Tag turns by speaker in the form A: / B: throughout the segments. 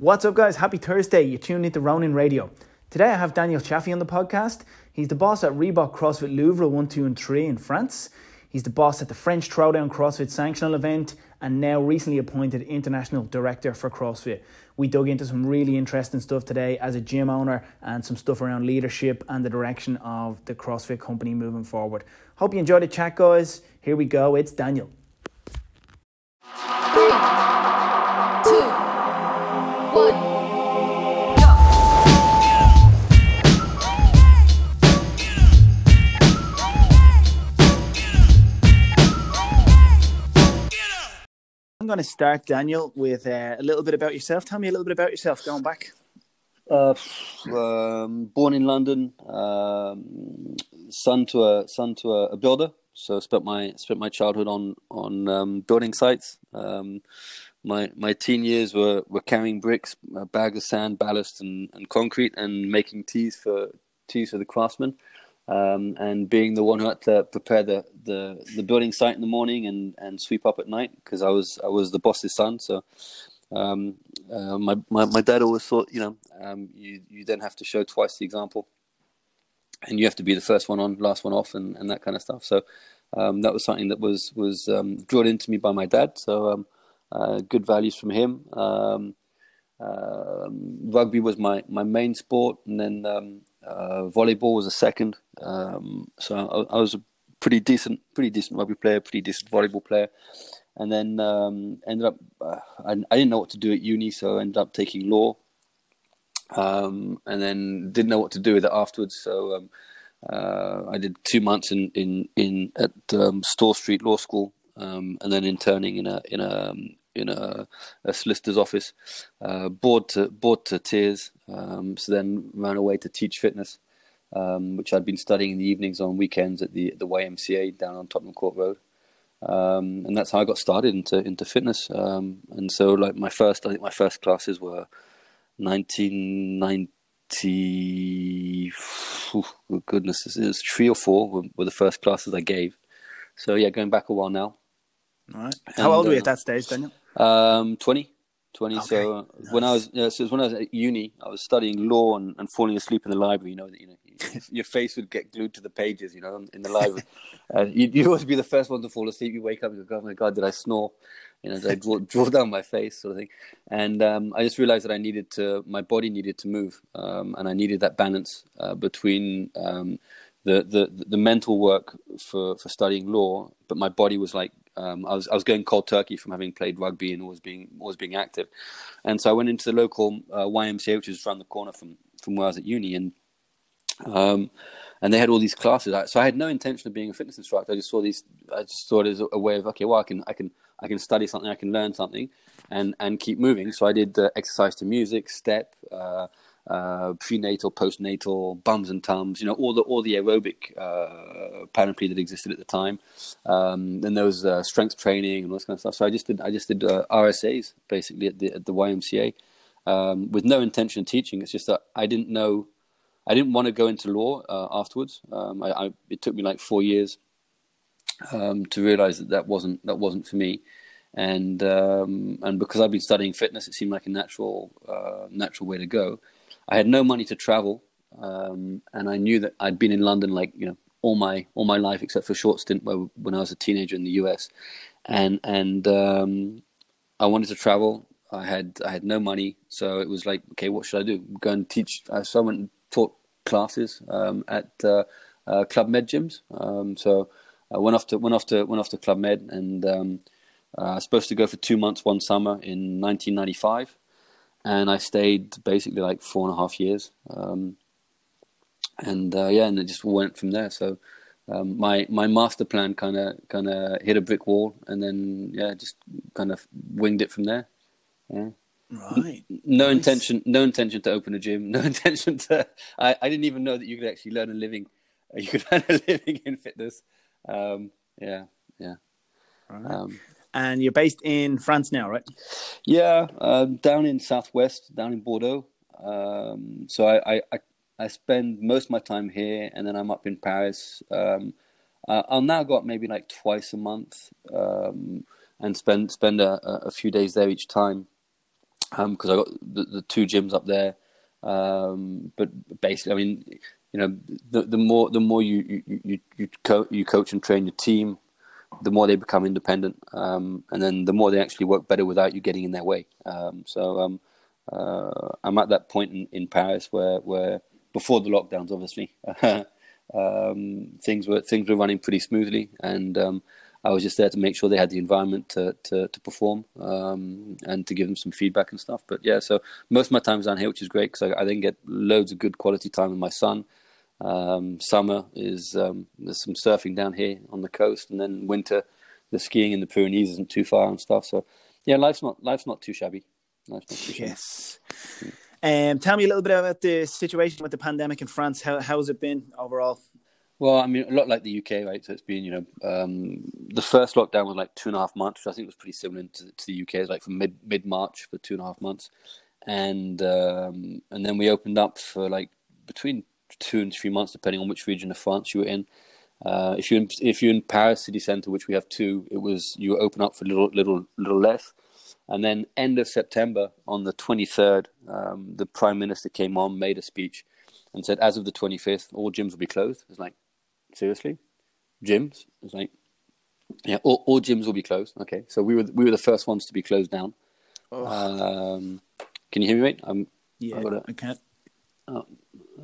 A: What's up, guys? Happy Thursday. You're tuned into Ronin Radio. Today I have Daniel Chaffey on the podcast. He's the boss at Reebok CrossFit Louvre 1, 2, and 3 in France. He's the boss at the French Throwdown CrossFit Sanctional event and now recently appointed International Director for CrossFit. We dug into some really interesting stuff today as a gym owner and some stuff around leadership and the direction of the CrossFit company moving forward. Hope you enjoyed the chat, guys. Here we go. It's Daniel. Going to start, Daniel, with uh, a little bit about yourself. Tell me a little bit about yourself going back.
B: Uh, um, born in London, um, son to a son to a, a, builder. So spent my spent my childhood on on um, building sites. Um, my my teen years were, were carrying bricks, a bag of sand, ballast, and, and concrete, and making teas for teas for the craftsmen um, and being the one who had to prepare the, the, the building site in the morning and, and sweep up at night because I was I was the boss's son. So um, uh, my, my my dad always thought you know um, you you then have to show twice the example, and you have to be the first one on, last one off, and, and that kind of stuff. So um, that was something that was was um, drilled into me by my dad. So um, uh, good values from him. rugby was my, my main sport, and then uh, volleyball was a second. Um, so I, I, was a pretty decent, pretty decent rugby player, pretty decent volleyball player, and then um, ended up. Uh, I, I, didn't know what to do at uni, so I ended up taking law, um, and then didn't know what to do with it afterwards. So um, uh, I did two months in in in at um, Store Street Law School, um, and then interning in a in a in a, a solicitor's office, uh, bored to bored to tears. Um, so then ran away to teach fitness, um, which I'd been studying in the evenings on weekends at the the YMCA down on Tottenham Court Road. Um, and that's how I got started into into fitness. Um, and so, like my first, I think my first classes were 1990. Oh, goodness, it was three or four were, were, the first classes I gave. So yeah, going back a while now.
A: All right. How and, old were you uh, at that stage, Daniel?
B: Um, 20. 20. Okay. So nice. when I was, so when I was at uni, I was studying law and, and falling asleep in the library. You know, you know, your face would get glued to the pages. You know, in the library, uh, you'd, you'd, always be the first one to fall asleep. You wake up and go, "Oh my god, did I snore?" You know, did I draw, draw down my face, sort of thing. And um, I just realized that I needed to, my body needed to move, um, and I needed that balance uh, between um, the, the the mental work for for studying law, but my body was like um, I was I was going cold turkey from having played rugby and always being always being active, and so I went into the local uh, YMCA, which is around the corner from from where I was at uni, and um, and they had all these classes. So I had no intention of being a fitness instructor. I just saw these. I just thought it was a way of okay, well, I can I can I can study something, I can learn something, and and keep moving. So I did uh, exercise to music, step. Uh, uh, prenatal, postnatal, bums and tums, you know, all the all the aerobic uh, panoply that existed at the time. Um, then there was uh, strength training and all this kind of stuff. So I just did I just did uh, RSAs basically at the at the YMCA um, with no intention of teaching. It's just that I didn't know, I didn't want to go into law uh, afterwards. Um, I, I, it took me like four years um, to realize that that wasn't that wasn't for me and um, and because I've been studying fitness, it seemed like a natural uh, natural way to go. I had no money to travel, um, and I knew that I'd been in London like you know all my all my life except for a short stint where, when I was a teenager in the US, and and um, I wanted to travel. I had I had no money, so it was like, okay, what should I do? Go and teach. Uh, so I went and taught classes um, at uh, uh, Club Med gyms. Um, so I went off to went off to went off to Club Med, and um, uh, I was supposed to go for two months one summer in 1995 and I stayed basically like four and a half years. Um, and uh, yeah, and it just went from there. So um, my my master plan kind of kind of hit a brick wall, and then yeah, just kind of winged it from there. Yeah.
A: Right.
B: No nice. intention. No intention to open a gym. No intention to. I, I didn't even know that you could actually learn a living. You could earn a living in fitness. Um, yeah. Yeah.
A: Right. Um, and you're based in France now, right?
B: Yeah, um, down in southwest, down in Bordeaux. Um, so I, I, I spend most of my time here, and then I'm up in Paris. Um, I'll now go up maybe like twice a month, um, and spend spend a, a, few days there each time. because I got the, the two gyms up there. Um, but basically, I mean, you know, the the more the more you you you you, co- you coach and train your team, the more they become independent, um, and then the more they actually work better without you getting in their way. Um, so um, uh, I'm at that point in, in Paris where where before the lockdowns, obviously, um, things were things were running pretty smoothly, and um, I was just there to make sure they had the environment to to, to perform um, and to give them some feedback and stuff. But yeah, so most of my time is down here, which is great because I, I then get loads of good quality time with my son. Um, summer is um, there's some surfing down here on the coast, and then winter, the skiing in the Pyrenees isn't too far and stuff. So yeah, life's not life's not too shabby. Life's not too shabby.
A: Yes. Um, tell me a little bit about the situation with the pandemic in France. How how's it been overall?
B: Well, I mean, a lot like the UK, right? So it's been, you know, um, the first lockdown was like two and a half months, which I think was pretty similar to, to the UK. It's like from mid mid March for two and a half months, and um, and then we opened up for like between two and three months, depending on which region of France you were in. Uh, if you're in, if you're in Paris city centre, which we have two, it was you open up for a little little little less, and then end of September on the 23rd, um, the prime minister came on, made a speech, and said, as of the 25th, all gyms will be closed. It's like, seriously, gyms? It's like, yeah, all, all gyms will be closed. Okay, so we were we were the first ones to be closed down. Um, can you hear me, mate? I'm,
A: Yeah,
B: I've got a,
A: I can't.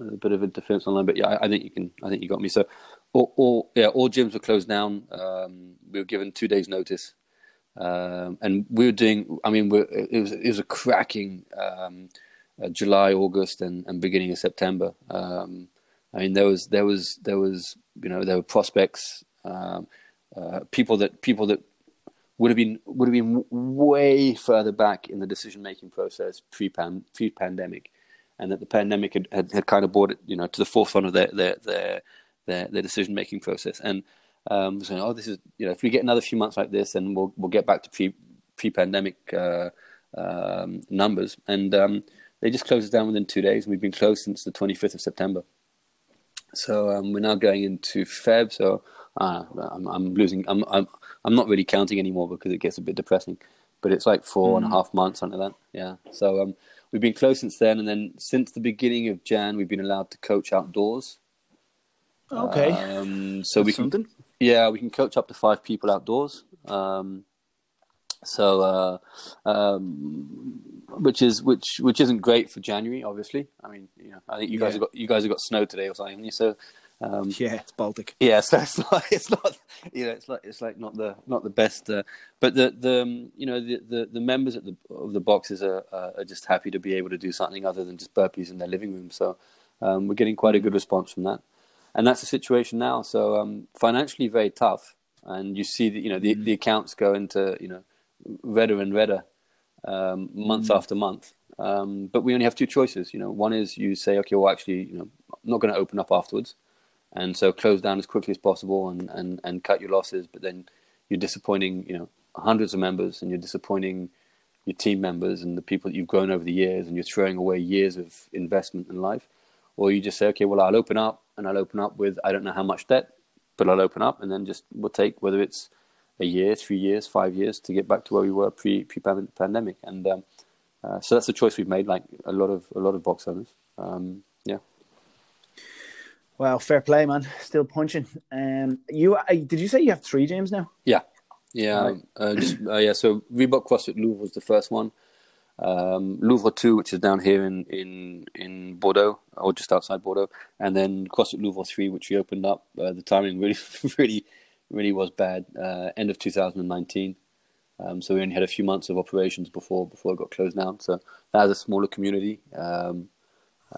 B: A bit of a interference online, but yeah, I, I think you can. I think you got me. So, all, all yeah, all gyms were closed down. Um, we were given two days' notice, um, and we were doing. I mean, it was it was a cracking um, uh, July, August, and, and beginning of September. Um, I mean, there was there was there was you know there were prospects, um, uh, people that people that would have been would have been way further back in the decision making process pre pre pandemic, and that the pandemic had, had, had kind of brought it you know to the forefront of their their their their, their decision making process and um, saying oh this is you know if we get another few months like this then we'll we'll get back to pre pre pandemic uh, um, numbers and um, they just closed us down within two days and we've been closed since the 25th of September. So um, we're now going into Feb. So uh, I'm, I'm losing. I'm, I'm I'm not really counting anymore because it gets a bit depressing. But it's like four and a half months, something like that. Yeah. So um, we've been close since then, and then since the beginning of Jan, we've been allowed to coach outdoors.
A: Okay,
B: Um, so we can
A: something.
B: yeah, we can coach up to five people outdoors. Um, so, uh, um, which is which which isn't great for January, obviously. I mean, you know, I think you guys
A: Yeah.
B: have got you guys have got snow today or something. So, um,
A: Yeah, it's Baltic.
B: yeah, so it's not it's not you know it's like it's like not the not the best, uh, but the the um, you know the, the, the members at the of the boxes are uh, are just happy to be able to do something other than just burpees in their living room. So, um, we're getting quite a good response from that and that's the situation now. So um, financially very tough, and you see that you know the, the accounts go into you know redder and redder um, month after month. Um, but we only have two choices. You know, one is you say, okay, well, actually, you know, I'm not going to open up afterwards, and so close down as quickly as possible and, and, and cut your losses. But then you're disappointing, you know, hundreds of members, and you're disappointing your team members and the people that you've grown over the years, and you're throwing away years of investment in life. Or you just say, okay, well, I'll open up, and I'll open up with I don't know how much debt, but I'll open up, and then just we'll take whether it's a year, three years, five years to get back to where we were pre pre pandemic, and um, uh, so that's the choice we've made. Like a lot of a lot of box owners, um.
A: Well, fair play, man. Still punching. Um, you uh, did you say you have three gyms now?
B: Yeah, yeah,
A: Right.
B: uh, just, uh, yeah. So Reebok CrossFit Louvre was the first one. Um, Louvre Two, which is down here in, in in Bordeaux or just outside Bordeaux, and then CrossFit Louvre Three, which we opened up. Uh, the timing really, really, really was bad. Uh, end of 2019. Um, so we only had a few months of operations before before it got closed down. So that has a smaller community, um,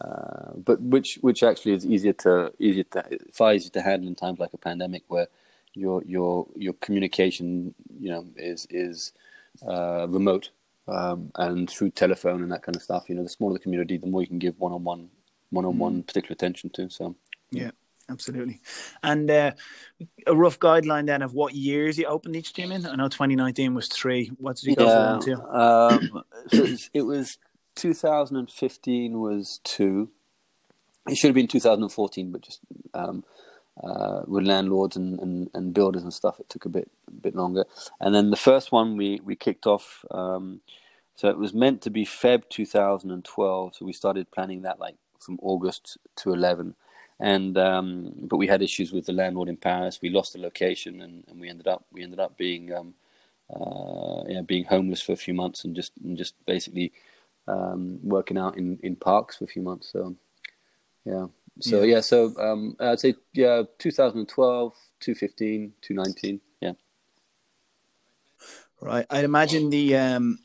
B: uh, but which which actually is easier to easier to far easier to handle in times like a pandemic where your your your communication you know is is uh, remote um, and through telephone and that kind of stuff. You know, the smaller the community, the more you can give one on one one on one particular attention to. So
A: Yeah, absolutely. And uh, a rough guideline then of what years you opened each gym in. I know 2019 was three. What did you go for one?
B: Um, so it was 2015 was two. It should have been 2014, but just um, uh, with landlords and, and, and builders and stuff, it took a bit a bit longer. And then the first one we we kicked off um, So it was meant to be Feb 2012. So we started planning that like from August to 11. And um, but we had issues with the landlord in Paris. We lost the location, and, and we ended up we ended up being um, uh, yeah being homeless for a few months and just and just basically um, working out in, in parks for a few months. So yeah, so yeah, yeah so um, I'd say yeah 2012, 2015, 2019. Yeah.
A: Right. I'd imagine the um,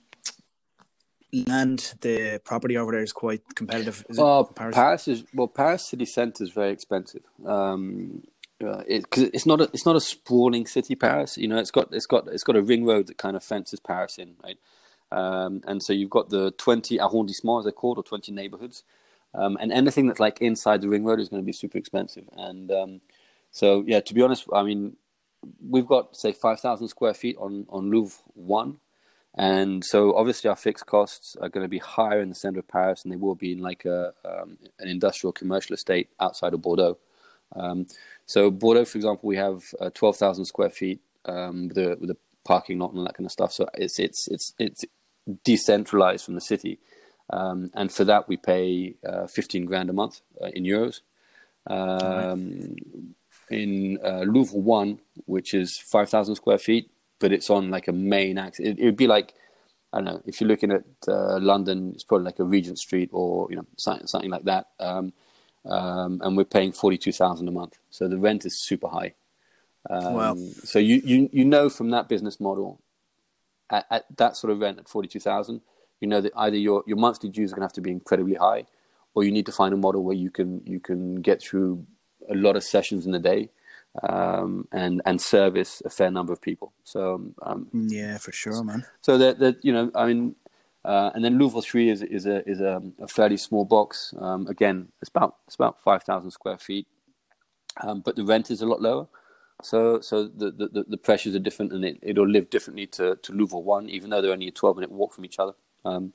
A: land, the property over there is quite competitive. Is
B: well, Paris? Paris? is well, Paris city centre is very expensive. Um, uh, it, it's not a it's not a sprawling city, Paris. You know, it's got it's got it's got a ring road that kind of fences Paris in, right? Um, and so you've got the twenty arrondissements, as they're called, or twenty neighborhoods, um, and anything that's like inside the ring road is going to be super expensive. And um, so, yeah, to be honest, I mean, we've got say five thousand square feet on on Louvre one, and so obviously our fixed costs are going to be higher in the center of Paris than they will be in like a um, an industrial commercial estate outside of Bordeaux. Um, so Bordeaux, for example, we have uh, twelve thousand square feet um, with a with a parking lot and all that kind of stuff. So it's it's it's it's decentralized from the city, um, and for that we pay uh, fifteen grand a month uh, in euros. Um, in uh, Louvre one, which is five thousand square feet, but it's on like a main axis. It, would be like I don't know if you're looking at uh, London, it's probably like a Regent Street or you know something, something like that. Um, um, and we're paying forty two thousand a month, so the rent is super high. Um, wow. So you, you you know from that business model, at, at that sort of rent at forty two thousand, you know that either your your monthly dues are going to have to be incredibly high, or you need to find a model where you can you can get through a lot of sessions in a day um, and and service a fair number of people. So um,
A: yeah, for sure, man.
B: So that that you know, I mean, uh, and then Louvre three is is a is a, a fairly small box. Um, again, it's about it's about five thousand square feet, um, but the rent is a lot lower. So so the, the, the pressures are different, and it it'll live differently to, to Louvre one, even though they're only a twelve minute walk from each other. Um,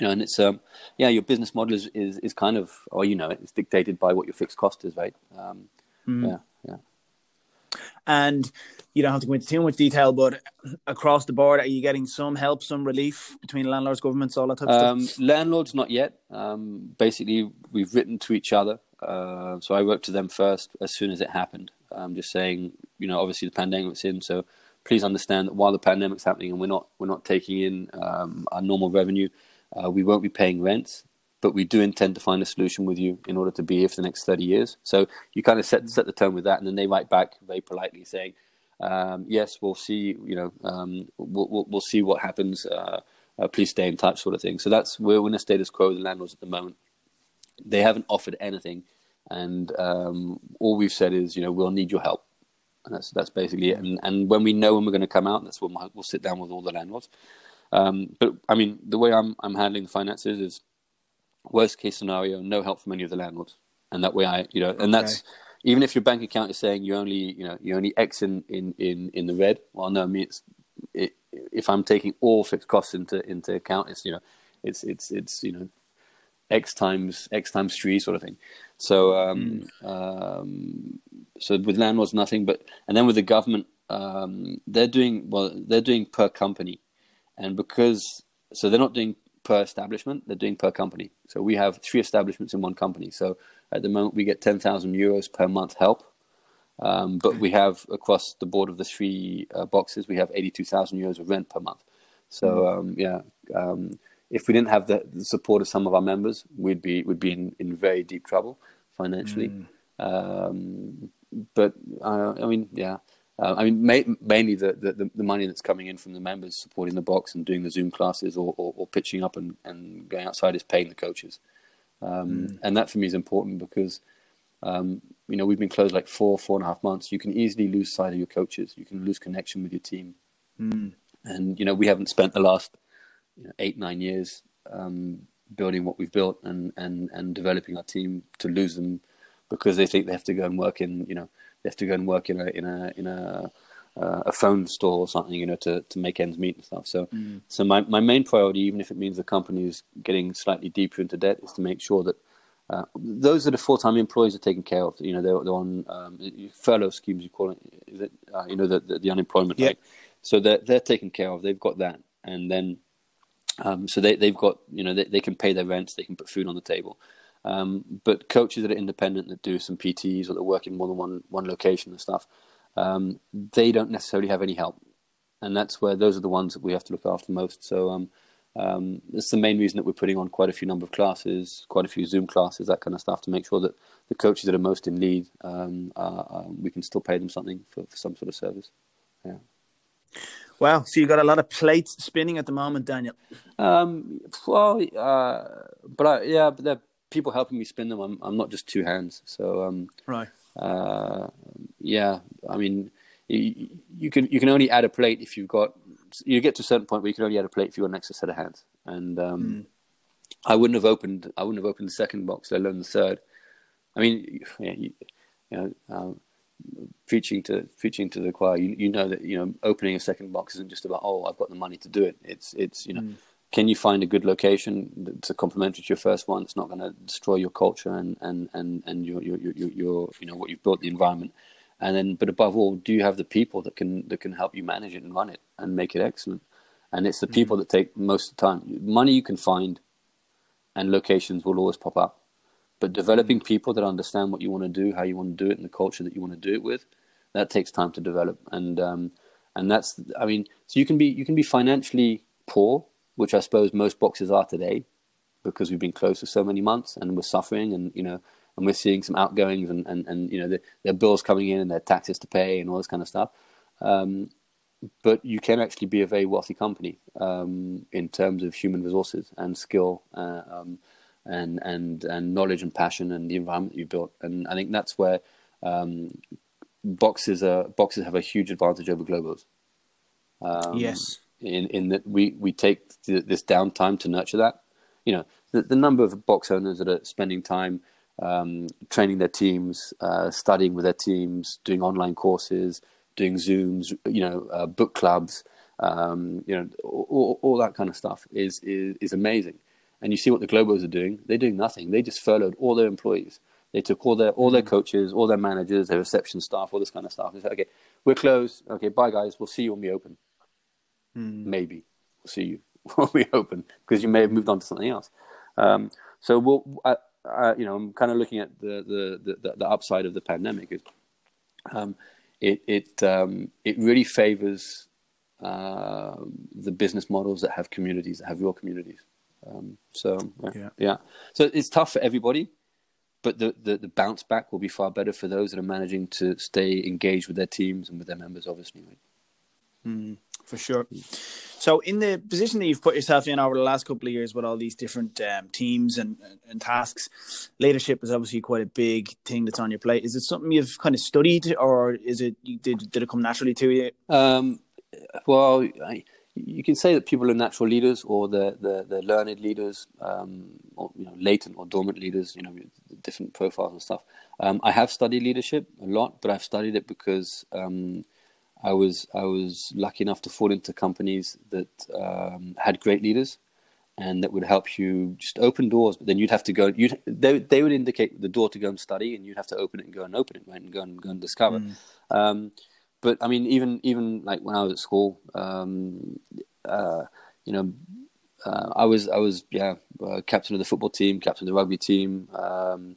B: you know, and it's um, yeah, your business model is, is, is kind of, or you know, it's dictated by what your fixed cost is, right? Um, mm. Yeah, yeah.
A: And you don't have to go into too much detail, but across the board, are you getting some help, some relief between landlords, governments, all that type of
B: um,
A: stuff?
B: Landlords, not yet. Um, basically, we've written to each other. Uh, so I wrote to them first as soon as it happened. Um, just saying, you know, obviously the pandemic's in, so please understand that while the pandemic's happening and we're not we're not taking in um, our normal revenue, uh, we won't be paying rent but we do intend to find a solution with you in order to be here for the next 30 years. So you kind of set set the tone with that, and then they write back very politely saying, um, "Yes, we'll see. You know, um, we'll, we'll, we'll see what happens. Uh, uh, please stay in touch, sort of thing." So that's we're in a status quo with the landlords at the moment. They haven't offered anything, and um, all we've said is, you know, we'll need your help. And that's that's basically it. And, and when we know when we're going to come out, that's when we'll sit down with all the landlords. Um, but I mean, the way I'm I'm handling the finances is worst case scenario, no help from any of the landlords, and that way I, you know, and okay. that's even if your bank account is saying you only, you know, you only X in in in, in the red. Well, no, I mean it's it, if I'm taking all fixed costs into into account, it's you know, it's it's it's you know, X times X times three sort of thing. So um, mm. um, so with landlords nothing, but and then with the government, um, they're doing well. They're doing per company, and because so they're not doing per establishment, they're doing per company. So we have three establishments in one company. So at the moment, we get 10,000 euros per month help. Um, but we have across the board of the three uh, boxes, we have 82,000 euros of rent per month. So mm. um, yeah, um, if we didn't have the, the, support of some of our members, we'd be would be in, in very deep trouble financially. Mm. Um, but uh, I mean, yeah, uh, I mean, ma- mainly the, the, the money that's coming in from the members supporting the box and doing the Zoom classes or, or, or pitching up and, and going outside is paying the coaches. Um, mm. And that for me is important because, um, you know, we've been closed like four, four and a half months. You can easily lose sight of your coaches. You can lose connection with your team. Mm. And, you know, we haven't spent the last you know, eight, nine years um, building what we've built and, and, and developing our team to lose them because they think they have to go and work in, you know, they have to go and work in a in a in a uh, a phone store or something, you know, to, to make ends meet and stuff. So, mm. so my, my main priority, even if it means the company is getting slightly deeper into debt, is to make sure that uh, those that are full time employees are taken care of. You know, they're, they're on um, furlough schemes. You call it, is it? Uh, you know, the, the, the unemployment
A: yeah.
B: rate. So they're they're taken care of. They've got that, and then Um, so they they've got you know they, they can pay their rents, they can put food on the table. Um, but coaches that are independent that do some PTs or that work in more than one one location and stuff, um, they don't necessarily have any help, and that's where those are the ones that we have to look after most. So um, um, it's the main reason that we're putting on quite a few number of classes, quite a few Zoom classes, that kind of stuff, to make sure that the coaches that are most in need, um, uh, we can still pay them something for, for some sort of service. Yeah.
A: Wow, so you got a lot of plates spinning at the moment, Daniel.
B: Um, well, uh, but I, yeah, but there are people helping me spin them. I'm, I'm not just two hands, so um,
A: right.
B: Uh, yeah, I mean, you, you, can you can only add a plate if you've got. You get to a certain point where you can only add a plate if you've got an extra set of hands, and um, mm. I wouldn't have opened. I wouldn't have opened the second box, let alone the third. I mean, yeah, you, you know. Um, preaching to preaching to the choir, you, you know that you know opening a second box isn't just about oh I've got the money to do it. It's it's you know mm. can you find a good location that's a complementary to your first one It's not going to destroy your culture and and and and your your your, your you know what you've built the environment. And then, but above all, do you have the people that can that can help you manage it and run it and make it excellent? And it's the mm. people that take most of the time. Money you can find, and locations will always pop up but developing people that understand what you want to do, how you want to do it, and the culture that you want to do it with, that takes time to develop. And um, and that's, I mean, so you can be you can be financially poor, which I suppose most boxes are today, because we've been closed for so many months and we're suffering, and you know, and we're seeing some outgoings and and, and you know, the, their bills coming in and their taxes to pay and all this kind of stuff. Um, but you can actually be a very wealthy company um, in terms of human resources and skill. Uh, um, and and and knowledge and passion and the environment you built. And I think that's where um, boxes are boxes have a huge advantage over Globos.
A: Um, yes,
B: in in that we we take this downtime to nurture that. You know, the, the number of box owners that are spending time um, training their teams, uh, studying with their teams, doing online courses, doing Zooms, you know, uh, book clubs, um, you know, all, all, that kind of stuff is, is, is amazing and you see what the Globos are doing. They're doing nothing. They just furloughed all their employees. They took all their all their mm. coaches, all their managers, their reception staff, all this kind of stuff. They said, "Okay, we're closed. Okay, bye guys. We'll see you when we open. Mm. Maybe we'll see you when we open because you may have moved on to something else." Um, so we'll, I, I, you know, I'm kind of looking at the the, the, the upside of the pandemic. Is, um, it it um, it really favors uh, the business models that have communities, that have real communities. Um, so yeah. yeah, so it's tough for everybody, but the, the, the bounce back will be far better for those that are managing to stay engaged with their teams and with their members, obviously.
A: Mm, for sure. So, in the position that you've put yourself in over the last couple of years with all these different um, teams and, and tasks, leadership is obviously quite a big thing that's on your plate. Is it something you've kind of studied, or is it did did it come naturally to you?
B: Um, well, I, you can say that people are natural leaders or they're, they're, learned leaders um, or you know latent or dormant leaders you know different profiles and stuff. Um, i have studied leadership a lot but i've studied it because um, i was i was lucky enough to fall into companies that um, had great leaders and that would help you just open doors but then you'd have to go you they, they would indicate the door to go and study and you'd have to open it and go and open it right, and go and go and discover. Mm but I mean, even even like when I was at school, um, uh, you know, uh, I was I was yeah uh, captain of the football team, captain of the rugby team. Um,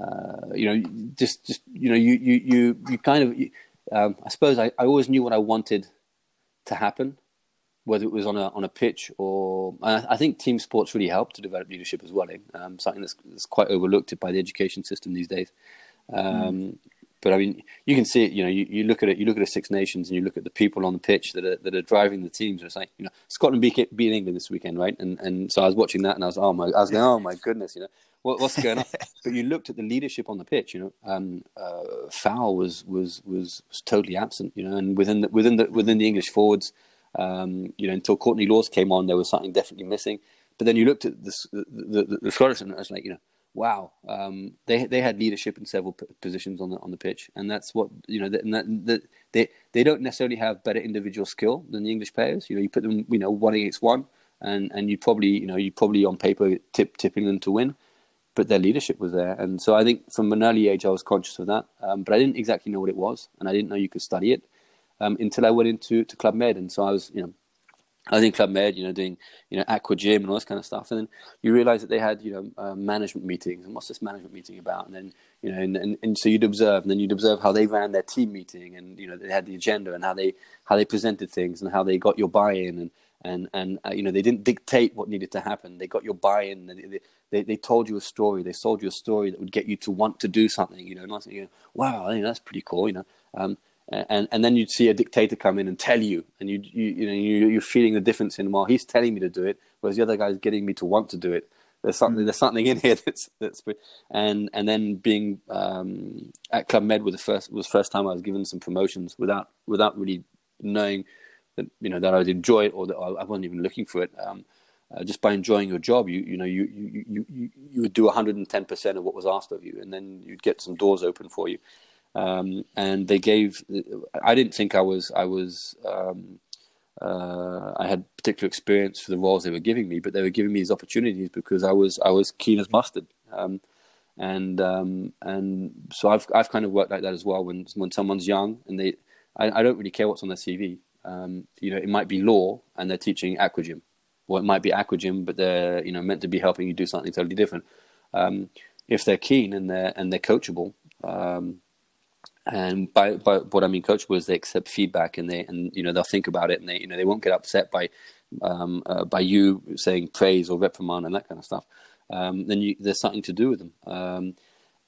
B: uh, you know, just just you know, you you you you kind of. You, um, I suppose I, I always knew what I wanted to happen, whether it was on a on a pitch or I, I think team sports really help to develop leadership as well. Eh? Um, something that's, that's, quite overlooked by the education system these days. Um, mm. But I mean, you can see it. You know, you, you look at it. You look at the Six Nations, and you look at the people on the pitch that are that are driving the teams. It's like you know, Scotland beat, beat England this weekend, right? And and so I was watching that, and I was oh my, I was going, oh my goodness, you know, what, what's going on? but you looked at the leadership on the pitch. You know, um, uh, Farrell was, was was was totally absent. You know, and within the within the within the English forwards, um, you know, until Courtney Lawes came on, there was something definitely missing. But then you looked at this, the, the, the, the Scottish, and I was like, you know wow, um, they they had leadership in several p- positions on the on the pitch, and that's what you know. That, that, they they don't necessarily have better individual skill than the English players. You know, you put them, you know, one against one, and and you probably you know you probably on paper tip tipping them to win, but their leadership was there, and so I think from an early age I was conscious of that, um, but I didn't exactly know what it was, and I didn't know you could study it um, until I went into to Club Med, and so I was you know I was in Club Med, you know, doing you know aqua gym and all this kind of stuff, and then you realize that they had you know uh, management meetings, and what's this management meeting about? And then you know, and, and, and so you'd observe, and then you'd observe how they ran their team meeting, and you know they had the agenda and how they how they presented things, and how they got your buy-in, and and and uh, you know they didn't dictate what needed to happen. They got your buy-in. They, they, they told you a story. They sold you a story that would get you to want to do something. You know, not you know, wow, you know, that's pretty cool. You know, um, and and then you'd see a dictator come in and tell you, and you you you know you, you're feeling the difference in well, he's telling me to do it, whereas the other guy's getting me to want to do it. There's something mm. there's something in here that's that's and and then being um, at Club Med was the first was the first time I was given some promotions without without really knowing that you know that I'd enjoy it or that I wasn't even looking for it. Um, uh, just by enjoying your job, you you know you you you you, you would do 110 percent of what was asked of you, and then you'd get some doors open for you. Um, and they gave. I didn't think I was. I was. Um, uh, I had particular experience for the roles they were giving me, but they were giving me these opportunities because I was. I was keen as mustard. Um, and um, and so I've I've kind of worked like that as well. When when someone's young and they, I, I don't really care what's on their CV. Um, you know, it might be law and they're teaching aquagym, or it might be aquagym, but they're you know meant to be helping you do something totally different. Um, if they're keen and they're and they're coachable, um, and by, by what I mean coachable is they accept feedback and they and you know they'll think about it and they you know they won't get upset by um, uh, by you saying praise or reprimand and that kind of stuff. Um, then you, there's something to do with them. Um,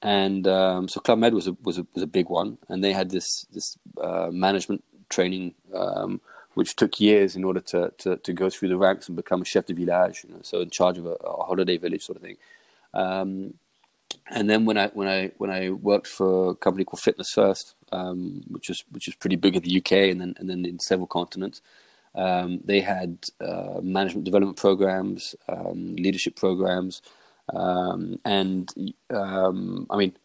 B: and um, so Club Med was a, was a was a big one, and they had this this uh, management training um, which took years in order to, to, to go through the ranks and become a chef de village, you know, so in charge of a, a holiday village sort of thing. And then when I when I when I worked for a company called Fitness First, um, which is which is pretty big in the UK and then and then in several continents, um, they had uh, management development programs, um, leadership programs, um, and um, I mean,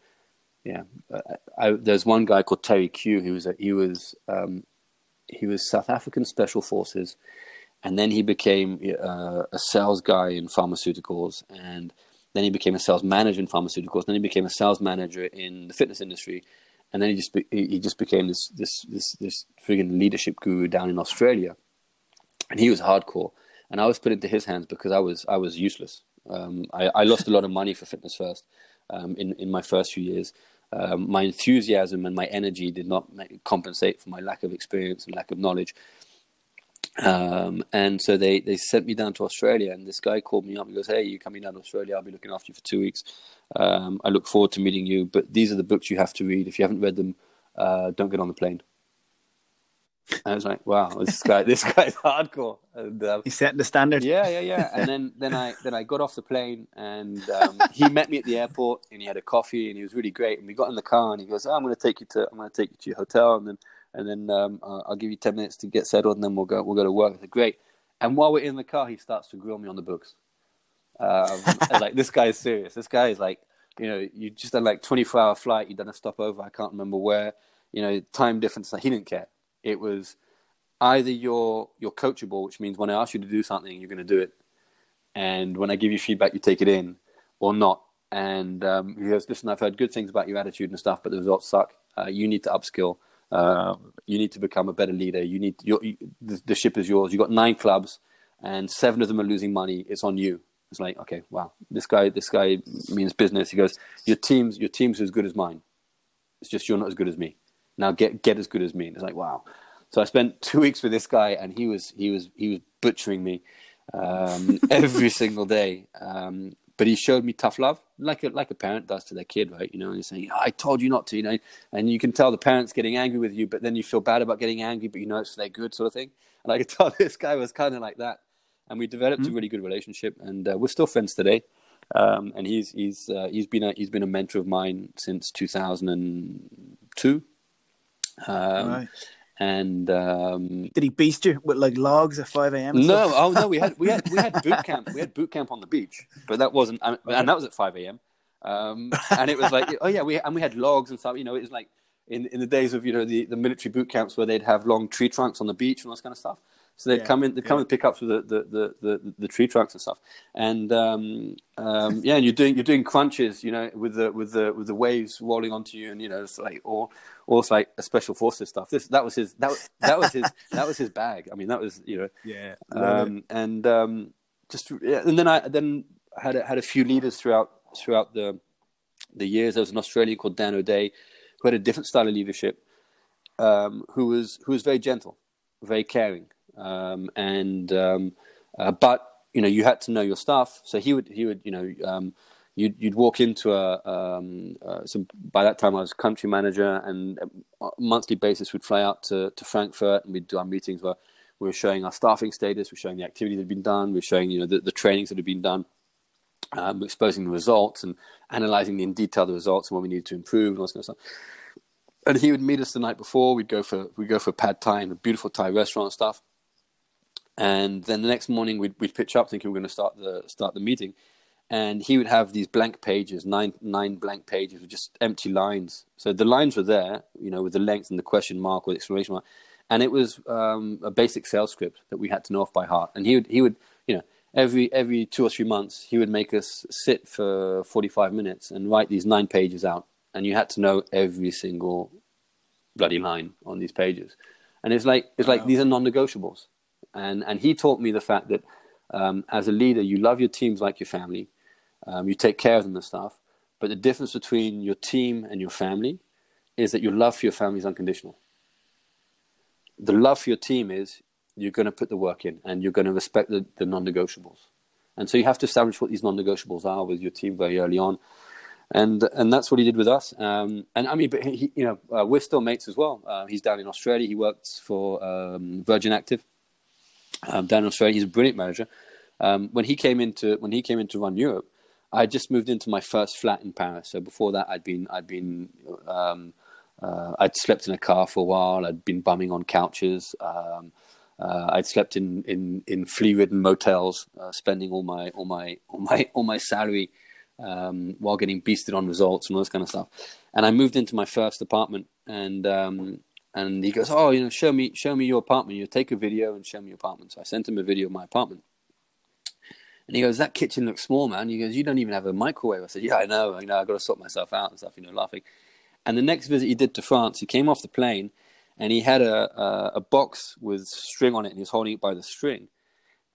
B: yeah, I, I, there's one guy called Terry Q. He was a, he was um, he was South African Special Forces, and then he became uh, a sales guy in pharmaceuticals and then he became a sales manager in pharmaceuticals. Then he became a sales manager in the fitness industry, and then he just be, he just became this this this this friggin' leadership guru down in Australia. And he was hardcore, and I was put into his hands because I was I was useless. Um, I, I, lost a lot of money for Fitness First um, in in my first few years. Um, my enthusiasm and my energy did not compensate for my lack of experience and lack of knowledge. Um, and so they, they sent me down to Australia, and this guy called me up. He goes, "Hey, you're coming down to Australia? I'll be looking after you for two weeks. Um, I look forward to meeting you. But these are the books you have to read. If you haven't read them, uh, don't get on the plane." And I was like, "Wow, this guy, this guy's hardcore." And,
A: um, He's setting the standard.
B: Yeah, yeah, yeah. And then, then I then I got off the plane, and um, he met me at the airport, and he had a coffee, and he was really great. And we got in the car, and he goes, oh, "I'm going to take you to I'm going to take you to your hotel," and then and then um, I'll give you ten minutes to get settled, and then we'll go we'll go to work. I said, great. And while we're in the car, he starts to grill me on the books. Um, like this guy is serious. This guy is like, you know, you just done like twenty four hour flight. You done a stopover. I can't remember where. You know, time difference. He didn't care. It was either you're you're coachable, which means when I ask you to do something, you're going to do it, and when I give you feedback, you take it in, or not. And um, he goes, listen, I've heard good things about your attitude and stuff, but the results suck. Uh, you need to upskill. Uh, you need to become a better leader. You need you, the, the, ship is yours. You've got nine clubs, and seven of them are losing money. It's on you. It's like okay, wow, this guy this guy means business. He goes, your team's your team's as good as mine. It's just you're not as good as me. Now get get as good as me. And it's like wow. So I spent two weeks with this guy, and he was he was he was butchering me um, every single day. Um, but he showed me tough love, like a like a parent does to their kid, right? You know, and you're saying, "I told you not to," you know, and you can tell the parents getting angry with you, but then you feel bad about getting angry, but you know it's for their good, sort of thing. And I could tell this guy was kind of like that, and we developed mm-hmm. a really good relationship, and uh, we're still friends today. Um, and he's he's uh, he's been a he's been a mentor of mine since 2002. Um, right. And um,
A: did he beast you with like logs at five a.m.?
B: No, oh no, we had we had we had boot camp. We had boot camp on the beach, but that wasn't, and that was at five a.m. Um, and it was like, oh yeah, we and we had logs and stuff. You know, it was like in in the days of you know the, the military boot camps where they'd have long tree trunks on the beach and all this kind of stuff. So they'd
A: Yeah,
B: come in, they'd come
A: yeah.
B: with pickups with the, the, the, the, the tree trunks and stuff. And um, um, yeah, and you're doing you're doing crunches, you know, with the with the with the waves rolling onto you, and you know, it's like or or it's like a special forces stuff. This that was his that was, that was his that was his bag. I mean, that was you know,
A: Yeah.
B: um, and um, just yeah, and then I then had a, had a few leaders throughout throughout the the years. There was an Australian called Dan O'Day who had a different style of leadership, um, who was who was very gentle, very caring, um, and um, uh, but you know you had to know your staff. So he would he would you know. Um, You'd, you'd walk into a um, uh, so by that time I was country manager and on a monthly basis we'd fly out to, to Frankfurt and we'd do our meetings where we were showing our staffing status, we we're showing the activity that had been done, we were showing you know the, the trainings that had been done, um, exposing the results and analyzing in detail the results and what we needed to improve and all this kind of stuff. And he would meet us the night before. We'd go for we'd go for pad Thai in a beautiful Thai restaurant and stuff. And then the next morning we'd we'd pitch up thinking we we're going to start the start the meeting, and he would have these blank pages, nine nine blank pages with just empty lines. So the lines were there, you know, with the length and the question mark or the exclamation mark, and it was um, a basic sales script that we had to know off by heart. And he would he would you know every every two or three months he would make us sit for forty five minutes and write these nine pages out, and you had to know every single bloody line on these pages. And it's like it's like these are non-negotiables. And and he taught me the fact that um, as a leader, you love your teams like your family. Um, you take care of them and stuff. But the difference between your team and your family is that your love for your family is unconditional. The love for your team is you're going to put the work in and you're going to respect the, the non-negotiables. And so you have to establish what these non-negotiables are with your team very early on. And and that's what he did with us. Um, and I mean, but he, you know, uh, we're still mates as well. Uh, he's down in Australia. He works for um, Virgin Active um, down in Australia. He's a brilliant manager. Um, when he came into when he came in to run Europe, I just moved into my first flat in Paris. So before that, I'd been I'd been um, uh, I'd slept in a car for a while. I'd been bumming on couches. Um, uh, I'd slept in in, in flea-ridden motels, uh, spending all my all my all my all my salary um, while getting beasted on results and all this kind of stuff. And I moved into my first apartment, and um, and he goes, "Oh, you know, show me show me your apartment. You take a video and show me your apartment." So I sent him a video of my apartment. And he goes, "That kitchen looks small, man." He goes, "You don't even have a microwave." I said, "Yeah, I know. I know. I got to sort myself out and stuff." You know, laughing. And the next visit he did to France, he came off the plane, and he had a a, a box with string on it, and he was holding it by the string.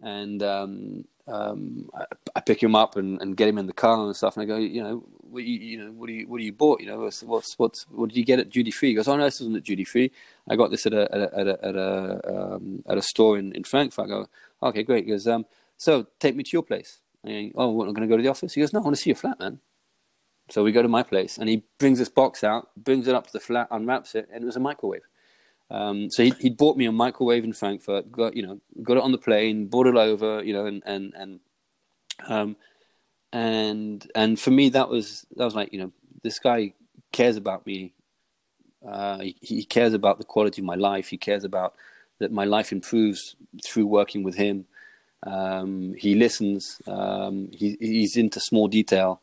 B: And um, um, I, I pick him up and, and get him in the car and stuff, and I go, you know, what you, you know, what do you what do you bought? You know, what's what's, what's what did you get at duty free? He goes, oh no, this isn't at duty free. I got this at a at a at a at a, um, at a store in, in Frankfurt. I go, okay, great. He goes, um, so take me to your place. Oh, what, I'm going to go to the office. He goes, no, I want to see your flat, man. So we go to my place, and he brings this box out, brings it up to the flat, unwraps it, and it was a microwave. Um, so he he bought me a microwave in Frankfurt. Got you know, got it on the plane, brought it over, you know, and and and um, and and for me that was that was like you know this guy cares about me. Uh, he, he cares about the quality of my life. He cares about that my life improves through working with him. Um, he listens. Um, he, he's into small detail.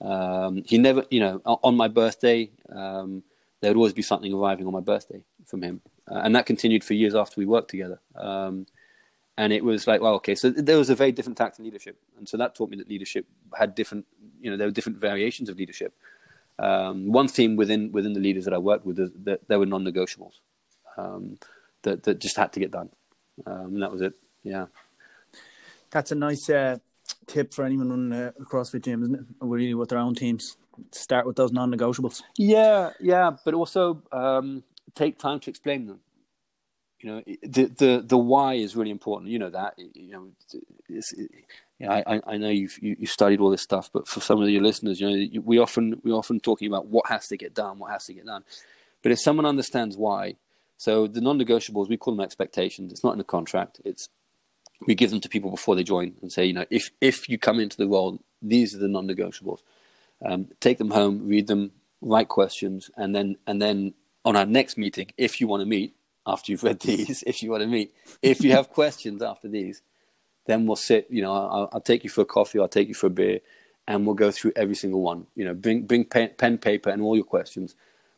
B: Um, he never, you know, on my birthday, um, there would always be something arriving on my birthday from him, uh, and that continued for years after we worked together. Um, and it was like, well, okay, so there was a very different tact in leadership, and so that taught me that leadership had different, you know, there were different variations of leadership. Um, one theme within within the leaders that I worked with is that there were non-negotiables um, that that just had to get done, um, and that was it. Yeah.
A: That's a nice uh, tip for anyone on uh, a CrossFit gym, isn't it? Really, with their own teams, start with those non-negotiables.
B: Yeah, yeah, but also um, take time to explain them. You know, the the the why is really important. You know that. You know, it's, it, yeah, I I know you've you, you studied all this stuff, but for some of your listeners, you know, we often we often talking about what has to get done, what has to get done. But if someone understands why, so the non-negotiables, we call them expectations. It's not in the contract. It's we give them to people before they join and say, you know, if if you come into the role, these are the non-negotiables. Um, take them home, read them, write questions, and then and then on our next meeting, if you want to meet after you've read these, if you want to meet, if you have questions after these, then we'll sit. You know, I'll, I'll take you for a coffee, I'll take you for a beer, and we'll go through every single one. You know, bring bring pen, pen paper, and all your questions.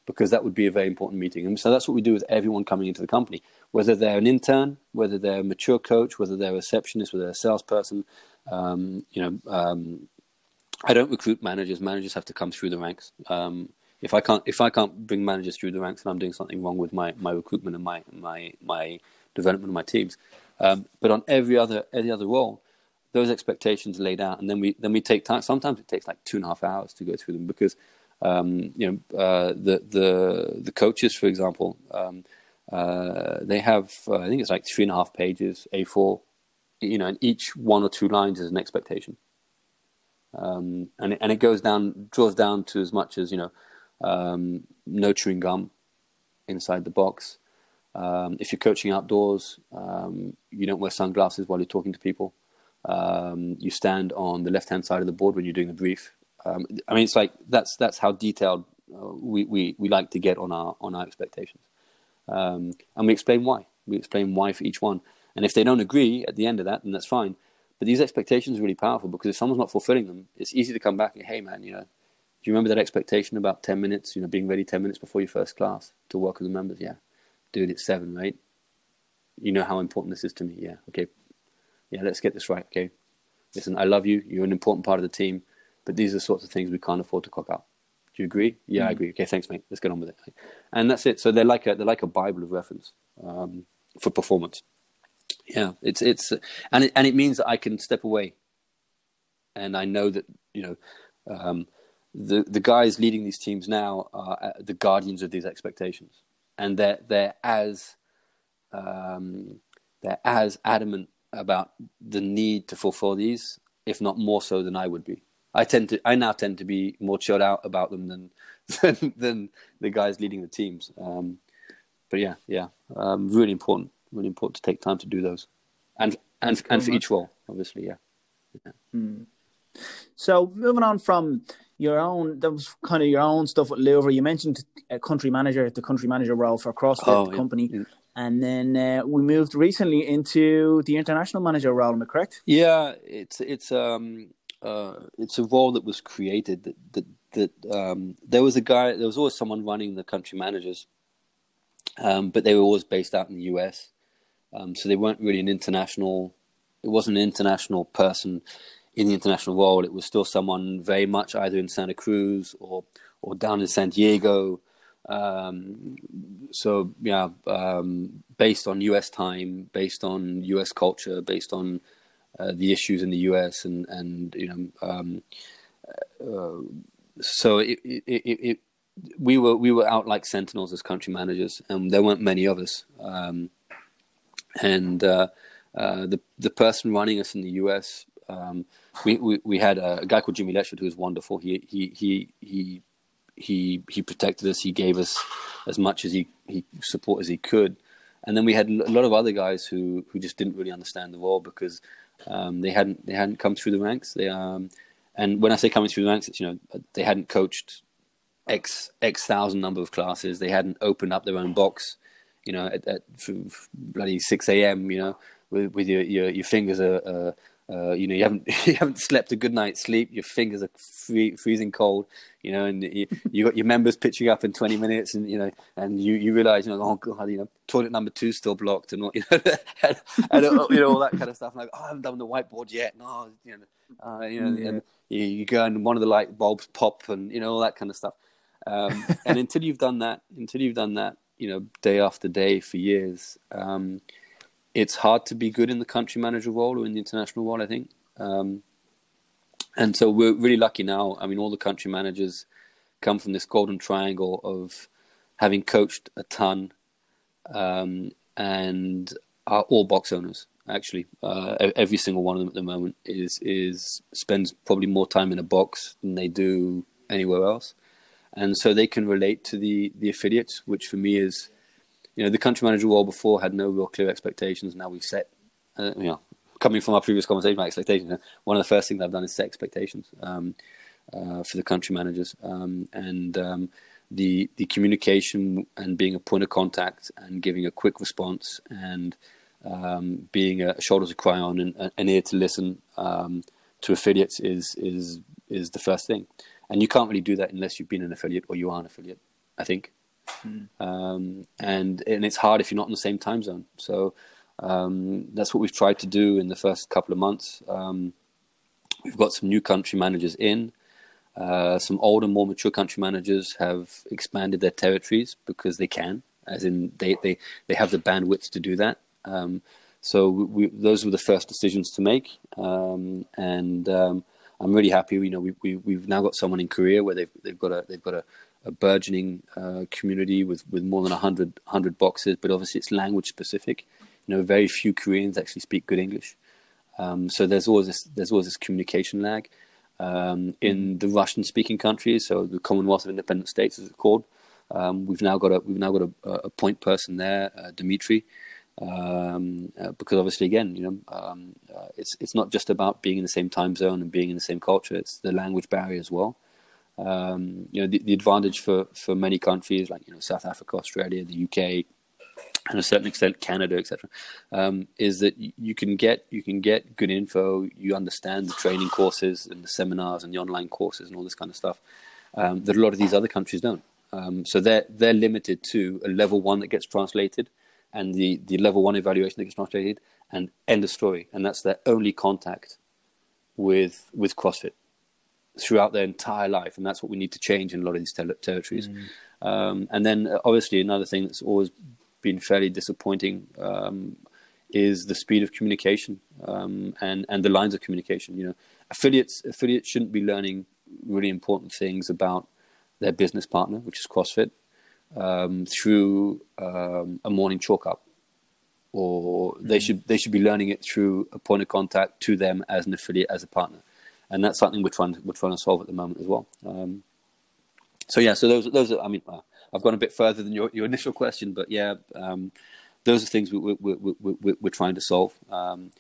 B: because that would be a very important meeting. And so that's what we do with everyone coming into the company, whether they're an intern, whether they're a mature coach, whether they're a receptionist, whether they're a salesperson. Um, you know, um, I don't recruit managers. Managers have to come through the ranks. Um, if I can't if I can't bring managers through the ranks, then I'm doing something wrong with my, my recruitment and my my my development of my teams. Um, but on every other every other role, those expectations are laid out, and then we then we take time. Sometimes it takes like two and a half hours to go through them because um, you know uh, the the the coaches, for example, um, uh, they have uh, I think it's like three and a half pages A4, you know, and each one or two lines is an expectation, um, and and it goes down draws down to as much as you know um, no chewing gum inside the box. Um, if you're coaching outdoors, um, you don't wear sunglasses while you're talking to people. Um, you stand on the left hand side of the board when you're doing the brief. Um, I mean, it's like that's that's how detailed uh, we, we, we like to get on our on our expectations, um, and we explain why. We explain why for each one, and if they don't agree at the end of that, then that's fine. But these expectations are really powerful because if someone's not fulfilling them, it's easy to come back and hey man, you know, do you remember that expectation about 10 minutes, you know, being ready 10 minutes before your first class to work with the members? Yeah. Dude, it's seven, right? You know how important this is to me. Yeah. Okay. Yeah, let's get this right. Okay. Listen, I love you. You're an important part of the team, but these are the sorts of things we can't afford to cock up. Do you agree? Yeah, mm-hmm. I agree. Okay, thanks, mate. Let's get on with it. And that's it. So they're like a they're like a bible of reference um, for performance. Yeah, it's it's and it, and it means that I can step away, and I know that you know um, the the guys leading these teams now are uh, the guardians of these expectations, and they're they're as um, they're as adamant about the need to fulfill these, if not more so than I would be. I tend to I now tend to be more chilled out about them than than, than the guys leading the teams. Um, but yeah, yeah, um, really important, really important to take time to do those, and and and for each role, obviously, yeah.
A: yeah. Mm. So moving on from your own that was kind of your own stuff with Louvre. You mentioned a country manager, the country manager role for CrossFit oh, yeah, company. Yeah. And then uh, we moved recently into the international manager role. Am I correct?
B: Yeah, it's it's um uh it's a role that was created that that, that um there was a guy there was always someone running the country managers, um but they were always based out in the U.S. Um, so they weren't really an international. It wasn't an international person in the international role, it was still someone very much either in Santa Cruz or or down in San Diego. Um, so yeah, um, based on U.S. time, based on U.S. culture, based on uh, the issues in the U.S. and and you know, um, uh, so it, it, it, it, we were we were out like sentinels as country managers, and there weren't many of us. Um, and uh, uh, the the person running us in the U.S. Um, we, we, we had a, guy called Jimmy Letchford who was wonderful. He he he he he he protected us. He gave us as much as he he support as he could. And then we had a lot of other guys who who just didn't really understand the role because um, they hadn't they hadn't come through the ranks. They um, and when I say coming through the ranks, it's you know they hadn't coached x x thousand number of classes. They hadn't opened up their own box, you know, at, at bloody six a.m. You know, with, with your, your your fingers are, uh, you know, you haven't you haven't slept a good night's sleep. Your fingers are free, freezing cold. You know, and you, you got your members pitching up in twenty minutes, and you know, and you, you realize, you know, oh god, you know, toilet number two still blocked, and you know, and, and, you know all that kind of stuff. Like, oh, I haven't done the whiteboard yet. No, you know, uh, you know, yeah. and you, you, go and one of the light bulbs pop, and you know all that kind of stuff. Um, and until you've done that, until you've done that, you know, day after day for years. Um, it's hard to be good in the country manager role or in the international role, I think. Um, and so we're really lucky now. I mean, all the country managers come from this golden triangle of having coached a ton um, and are all box owners. Actually, uh, every single one of them at the moment is is spends probably more time in a box than they do anywhere else, and so they can relate to the the affiliates, which for me is you know, the country manager role before had no real clear expectations. Now we've set, uh, you know, coming from our previous conversation expectations, one of the first things I've done is set expectations um, uh, for the country managers um, and um, the the communication and being a point of contact and giving a quick response and um, being a shoulder to cry on and an ear to listen um, to affiliates is is is the first thing. And you can't really do that unless you've been an affiliate or you are an affiliate. I think um, and and it's hard if you're not in the same time zone. So um, that's what we've tried to do in the first couple of months. Um, we've got some new country managers in. Uh, some older, more mature country managers have expanded their territories because they can, as in they they, they have the bandwidth to do that. Um, so we, those were the first decisions to make, um, and um, I'm really happy. You know, we, we we've now got someone in Korea where they've they've got a they've got a, a burgeoning uh, community with, with more than 100, 100 boxes, but obviously it's language specific. You know, very few Koreans actually speak good English, um, so there's always this there's always this communication lag. Um, in the Russian speaking countries, so the Commonwealth of Independent States, as it's called, um, we've now got a we've now got a, a point person there, uh, Dimitri, um, uh, because obviously, again, you know, um, uh, it's it's not just about being in the same time zone and being in the same culture; it's the language barrier as well. Um, you know, the, the, advantage for for many countries like you know South Africa, Australia, the UK, and a certain extent Canada, etc., um, is that you can get you can get good info. You understand the training courses and the seminars and the online courses and all this kind of stuff um, that a lot of these other countries don't. Um, so they're they're limited to a level one that gets translated and the, the level one evaluation that gets translated and end of story. And that's their only contact with with CrossFit throughout their entire life. And that's what we need to change in a lot of these ter- territories. Mm. Um, and then uh, obviously another thing that's always been fairly disappointing um, is the speed of communication um, and and the lines of communication. You know, affiliates affiliates shouldn't be learning really important things about their business partner, which is CrossFit, um, through um, a morning chalk up, or they should they should be learning it through a point of contact to them as an affiliate as a partner, and that's something we're trying to, we're trying to solve at the moment as well. Um, so yeah, so those those are, I mean uh, I've gone a bit further than your, your initial question, but yeah, um, those are things we, we, we, we, we're trying to solve. Um,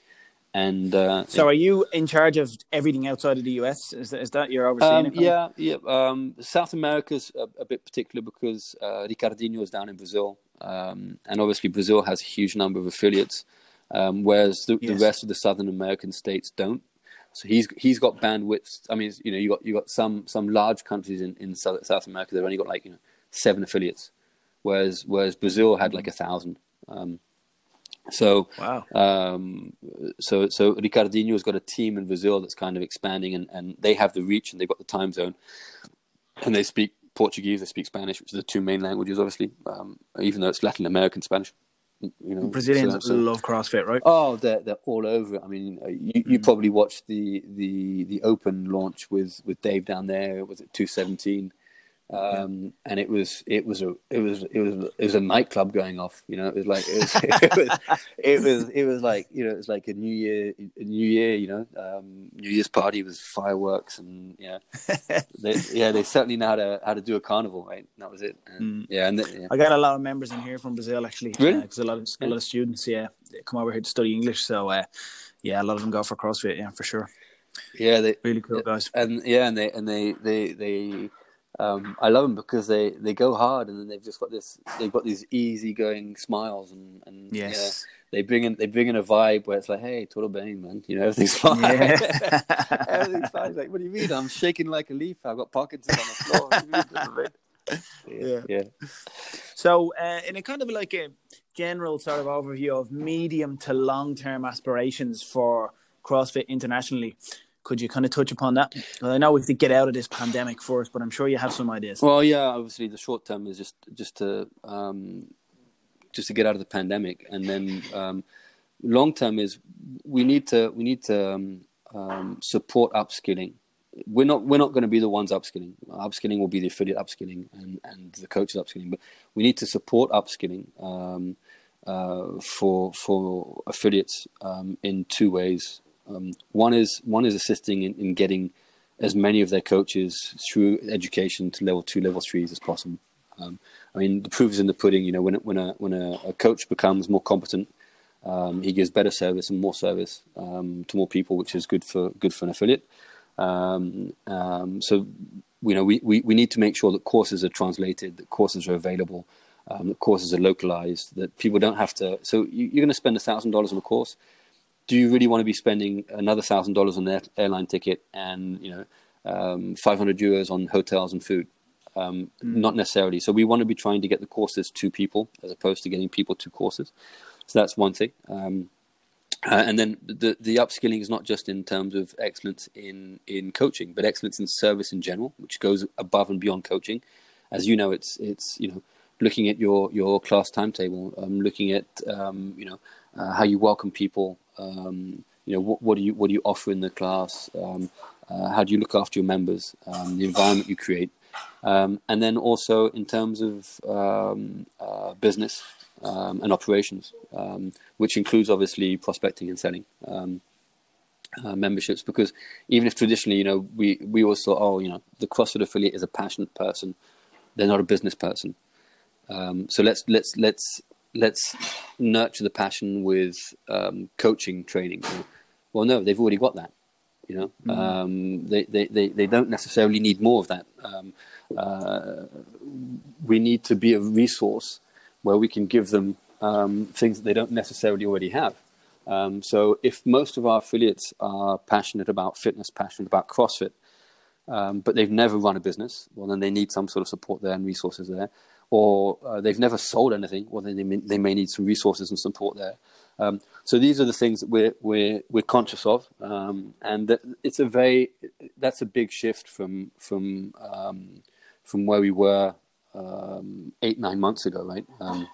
B: and uh,
A: so, are you in charge of everything outside of the US? Is that, is that you're overseeing?
B: Um, yeah, yeah. Um, South America's a, a, bit particular because uh, Ricardinho is down in Brazil, um, and obviously Brazil has a huge number of affiliates, um, whereas the, yes. the, rest of the Southern American states don't. So he's he's got bandwidth. I mean, you know, you got you got some some large countries in in South, South America that have only got like you know seven affiliates, whereas whereas Brazil had like a thousand. Um, so
A: wow.
B: Um, so so Ricardinho's got a team in Brazil that's kind of expanding, and, and they have the reach, and they've got the time zone, and they speak Portuguese, they speak Spanish, which are the two main languages, obviously. Um, even though it's Latin American Spanish,
A: you know. Brazilians so, love CrossFit, right?
B: Oh, they're they're all over it. I mean, uh, you, you mm. probably watched the the the Open launch with with Dave down there. Was it two seventeen? Um, and it was it was a it was it was it was a nightclub going off. You know, it was like it was it was, it was, it was like you know it was like a New Year a New Year. You know, um, New Year's party was fireworks and yeah, they, yeah they certainly know how to how to do a carnival. Right, that was it. And, mm. Yeah, and the, yeah.
A: I got a lot of members in here from Brazil actually.
B: Really,
A: because uh, a lot of a lot of students yeah come over here to study English. So uh, yeah, a lot of them go for CrossFit. Yeah, for sure.
B: Yeah, they
A: really cool guys.
B: And yeah, and they and they they they um, I love them because they, they go hard and then they've just got this they've got these easygoing smiles and, and
A: yes.
B: Yeah, they bring in they bring in a vibe where it's like hey total bane man you know everything's fine. Yeah. everything's fine. Like what do you mean? I'm shaking like a leaf. I've got pockets on the floor.
A: Yeah yeah. so uh, in a kind of like a general sort of overview of medium to long term aspirations for CrossFit internationally could you kind of touch upon that? Well, I know we have to get out of this pandemic first, but I'm sure you have some ideas.
B: Well, yeah, obviously the short term is just just to um, just to get out of the pandemic, and then um, long term is we need to we need to um, um support upskilling. We're not we're not going to be the ones upskilling. Upskilling will be the affiliate upskilling and, and the coaches upskilling, but we need to support upskilling um, uh, for for affiliates um, in two ways. Um, one is one is assisting in, in, getting as many of their coaches through education to level two, level threes as possible. Um, I mean, the proof is in the pudding. You know, when when a when a, a coach becomes more competent, um, he gives better service and more service um, to more people, which is good for good for an affiliate. Um, um, so, you know, we, we, we need to make sure that courses are translated, that courses are available, um, that courses are localized, that people don't have to. So you, are going to spend a thousand dollars on a course do you really want to be spending another thousand dollars on their airline ticket and you know um, 500 euros on hotels and food? um, not necessarily. So we want to be trying to get the courses to people as opposed to getting people to courses. So that's one thing. Um, uh, and then the the upskilling is not just in terms of excellence in in coaching, but excellence in service in general, which goes above and beyond coaching. As you know, it's it's you know looking at your your class timetable, um, looking at um, you know uh, how you welcome people. Um, you know what, what do you what do you offer in the class? Um, uh, how do you look after your members? Um, the environment you create, um, and then also in terms of um, uh, business and operations, which includes obviously prospecting and selling. Uh, memberships because even if traditionally you know we we always thought oh you know the CrossFit affiliate is a passionate person they're not a business person um, so let's let's let's let's nurture the passion with um, coaching training. Well, no, they've already got that. You know, mm um, they, they, they they don't necessarily need more of that. Um, uh, we need to be a resource where we can give them um, things that they don't necessarily already have. Um, so, if most of our affiliates are passionate about fitness, passionate about CrossFit, um, but they've never run a business, well, then they need some sort of support there and resources there or uh, they've never sold anything, then they may, they may need some resources and support there. Um, so these are the things that we're we're we're conscious of, um, and that it's a very that's a big shift from from um, from where we were um, eight nine months ago, right? Mm.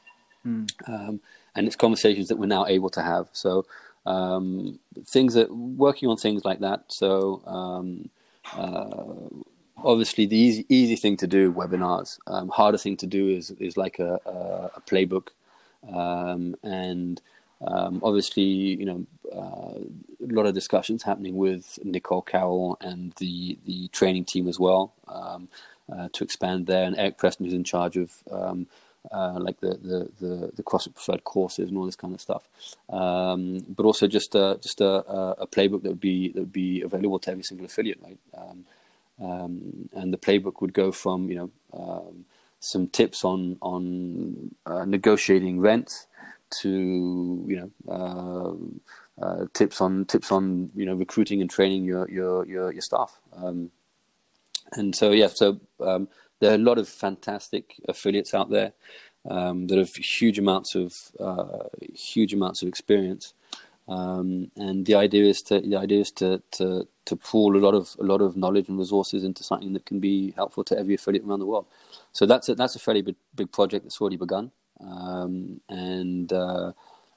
B: and it's conversations that we're now able to have. So um, things that working on things like that. So. Uh, obviously the easy easy thing to do webinars. Um, harder thing to do is is like a, a, a playbook, um, and um, obviously you know uh, a lot of discussions happening with Nicole Carroll and the the training team as well um, uh, to expand there. And Eric Preston, who's in charge of um, uh, like the, the, the, the CrossFit preferred courses and all this kind of stuff. Um, but also just a, just a, a, playbook that would be that would be available to every single affiliate, right? Um, um, and the playbook would go from you know um, some tips on on uh, negotiating rent to you know uh, uh, tips on tips on you know recruiting and training your your your, your staff. Um, and so yeah, so um, there are a lot of fantastic affiliates out there um, that have huge amounts of uh, huge amounts of experience. Um, and the idea is to the idea is to, to to pool a lot of a lot of knowledge and resources into something that can be helpful to every affiliate around the world. So that's a, that's a fairly big, big project that's already begun. Um, and uh,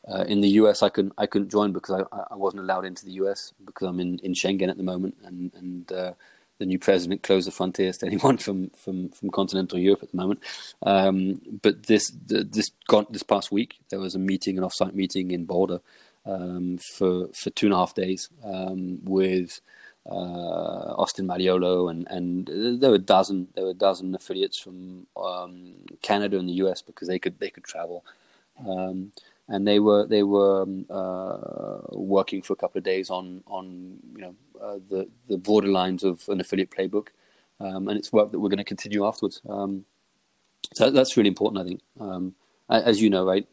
B: uh, in the US, I couldn't I couldn't join because I, I wasn't allowed into the US because I'm in, in Schengen at the moment, and and uh, the new president closed the frontiers to anyone from from, from continental Europe at the moment. Um, but this this this past week there was a meeting, an offsite meeting in Boulder um, for for two and a half days um, with uh, Austin Malleolo and and there were a dozen there were a dozen affiliates from um, Canada and the US because they could they could travel. Um, and they were they were um, uh, working for a couple of days on on you know uh, the the borderlines of an affiliate playbook, um, and it's work that we're going to continue afterwards. so that's really important, I think. as you know, right?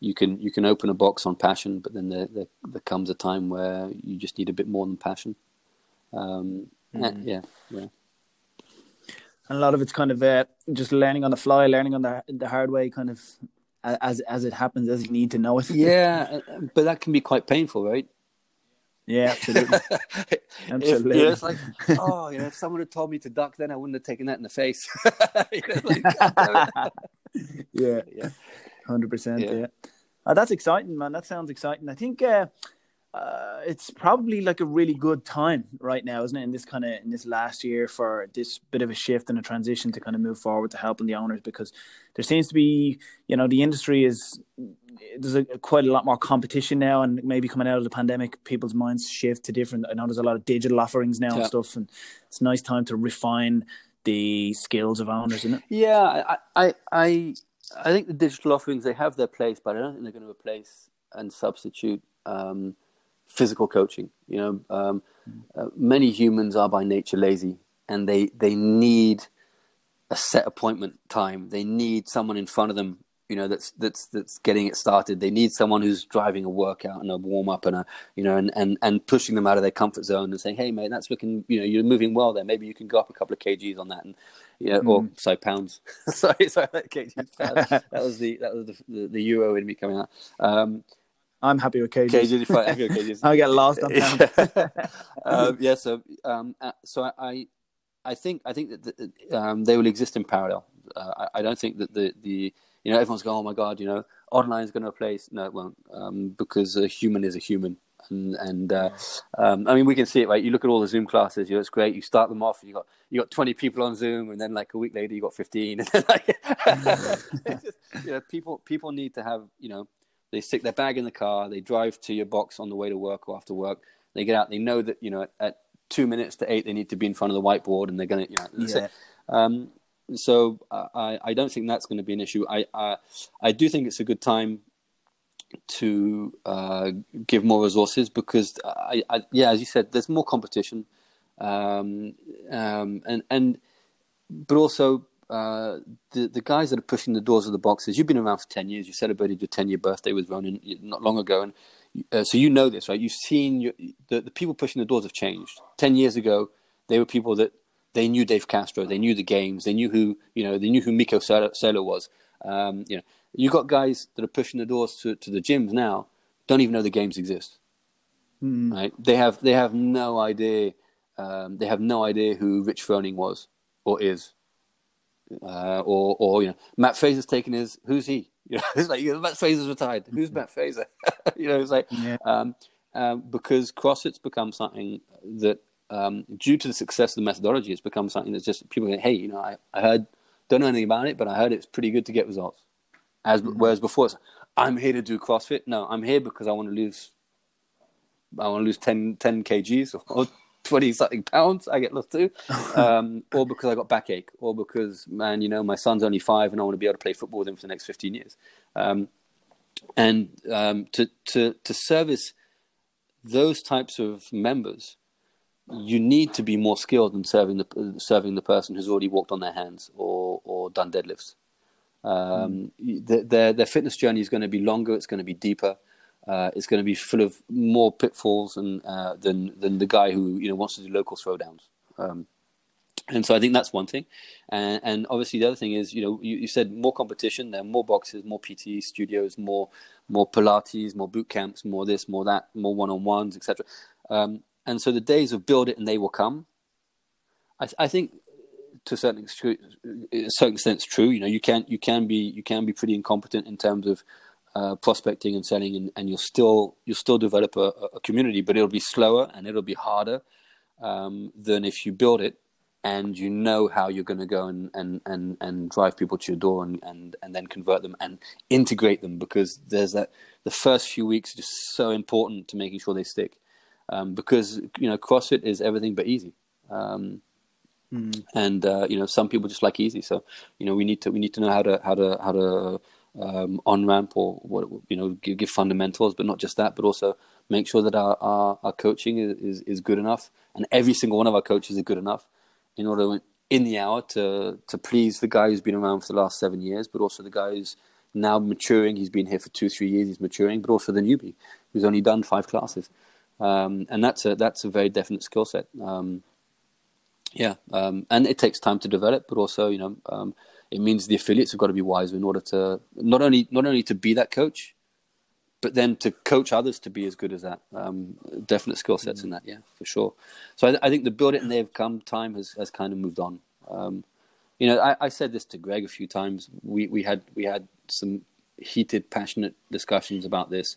B: You can you can open a box on passion, but then there there, there comes a time where you just need a bit more than passion. Um, mm. yeah, yeah.
A: And a lot of it's kind of uh, just learning on the fly, learning on the the hard way, kind of as as it happens, as you need to know it.
B: yeah, uh, but that can be quite painful, right?
A: Yeah, absolutely.
B: absolutely. If, you know, it's like, oh, you know, if someone had told me to duck, then I wouldn't have taken that in the face.
A: yeah, yeah hundred percent. Yeah, uh, that's exciting, man. That sounds exciting. I think uh, uh, it's probably like a really good time right now, isn't it? In this kind of in this last year for this bit of a shift and a transition to kind of move forward to helping the owners because there seems to be, you know, the industry is there's a, quite a lot more competition now, and maybe coming out of the pandemic, people's minds shift to different. I know there's a lot of digital offerings now yeah. and stuff, and it's a nice time to refine the skills of owners, isn't it?
B: Yeah, I, I, I I think the digital offerings they have their place, but I don't think they're going to replace and substitute um, physical coaching. You know, um, uh, many humans are by nature lazy, and they they need a set appointment time. They need someone in front of them, you know that's that's that's getting it started. They need someone who's driving a workout and a warm up and a you know and, and and pushing them out of their comfort zone and saying, hey mate, that's looking you know you're moving well there. Maybe you can go up a couple of kgs on that and you know, or so pounds. sorry, sorry, kgs. that was the that was the, the, the euro in me coming out. Um,
A: I'm happy with kgs.
B: kgs, fine, happy with.
A: I get lost on pounds.
B: um, yeah, so um, uh, so I, I I think I think that the, um, they will exist in parallel. Uh, I, I don't think that the the you know everyone's going, oh my god, you know, online is going to replace. No, it won't, um, because a human is a human. And, and uh, um, I mean, we can see it, right? You look at all the Zoom classes. You know, it's great. You start them off, you got you got twenty people on Zoom, and then like a week later, you got fifteen. And then, like, just, you know, people people need to have you know, they stick their bag in the car, they drive to your box on the way to work or after work. They get out. They know that you know at two minutes to eight, they need to be in front of the whiteboard, and they're gonna you know.
A: Yeah.
B: Um, so uh, I, I don't think that's going to be an issue. I, I, I do think it's a good time to uh, give more resources because I, I, yeah, as you said, there's more competition, um, um, and and but also uh, the the guys that are pushing the doors of the boxes. You've been around for ten years. You celebrated your ten year birthday with Ronan not long ago, and uh, so you know this, right? You've seen your, the the people pushing the doors have changed. Ten years ago, they were people that they knew Dave Castro, they knew the games, they knew who you know, they knew who Mikko Salo was. Um, you know, you got guys that are pushing the doors to, to the gyms now, don't even know the games exist. Right? They have they have no idea. Um, they have no idea who Rich Froning was or is, uh, or or you know, Matt Fraser's taken his. Who's he? You know, it's like you know, Matt Fraser's retired. Who's Matt Fraser? you know, it's like
A: Yeah.
B: um, um, because CrossFit's become something that, um, due to the success of the methodology, it's become something that's just people go, hey, you know, I, I heard, don't know anything about it, but I heard it's pretty good to get results. As whereas before, it's, I'm here to do CrossFit. No, I'm here because I want to lose, I want to lose 10, 10 kgs or, or twenty something pounds. I get lost too, um, or because I got backache, or because man, you know, my son's only five and I want to be able to play football with him for the next fifteen years. Um, and um, to to to service those types of members, you need to be more skilled in serving the serving the person who's already walked on their hands or or done deadlifts. Um, their, their their fitness journey is going to be longer. It's going to be deeper. Uh, it's going to be full of more pitfalls and uh, than than the guy who you know wants to do local throwdowns. Um, and so I think that's one thing, and, and obviously the other thing is you know you, you said more competition, there are more boxes, more PT studios, more more Pilates, more boot camps, more this, more that, more one on ones, etc. Um, and so the days of build it and they will come. I, I think to a certain a certain extent, true. You know, you can you can be you can be pretty incompetent in terms of uh, prospecting and selling, and, and you'll still you'll still develop a, a community, but it'll be slower and it'll be harder um, than if you build it and you know how you're going to go and, and, and, and drive people to your door and, and, and then convert them and integrate them because there's that the first few weeks are just so important to making sure they stick um, because you know CrossFit is everything but easy. Um, and uh, you know some people just like easy. So you know we need to we need to know how to how to how to um, on ramp or what you know give, give fundamentals but not just that but also make sure that our our, our coaching is, is is good enough and every single one of our coaches is good enough in order in the hour to to please the guy who's been around for the last seven years but also the guy who's now maturing. He's been here for two three years. He's maturing but also the newbie who's only done five classes. Um, and that's a that's a very definite skill set. Um, yeah, um, and it takes time to develop, but also you know um, it means the affiliates have got to be wiser in order to not only not only to be that coach, but then to coach others to be as good as that. Um, definite skill sets in that, yeah, for sure. So I, I think the build it and they've come time has, has kind of moved on. Um, you know, I, I said this to Greg a few times. We we had we had some heated, passionate discussions about this,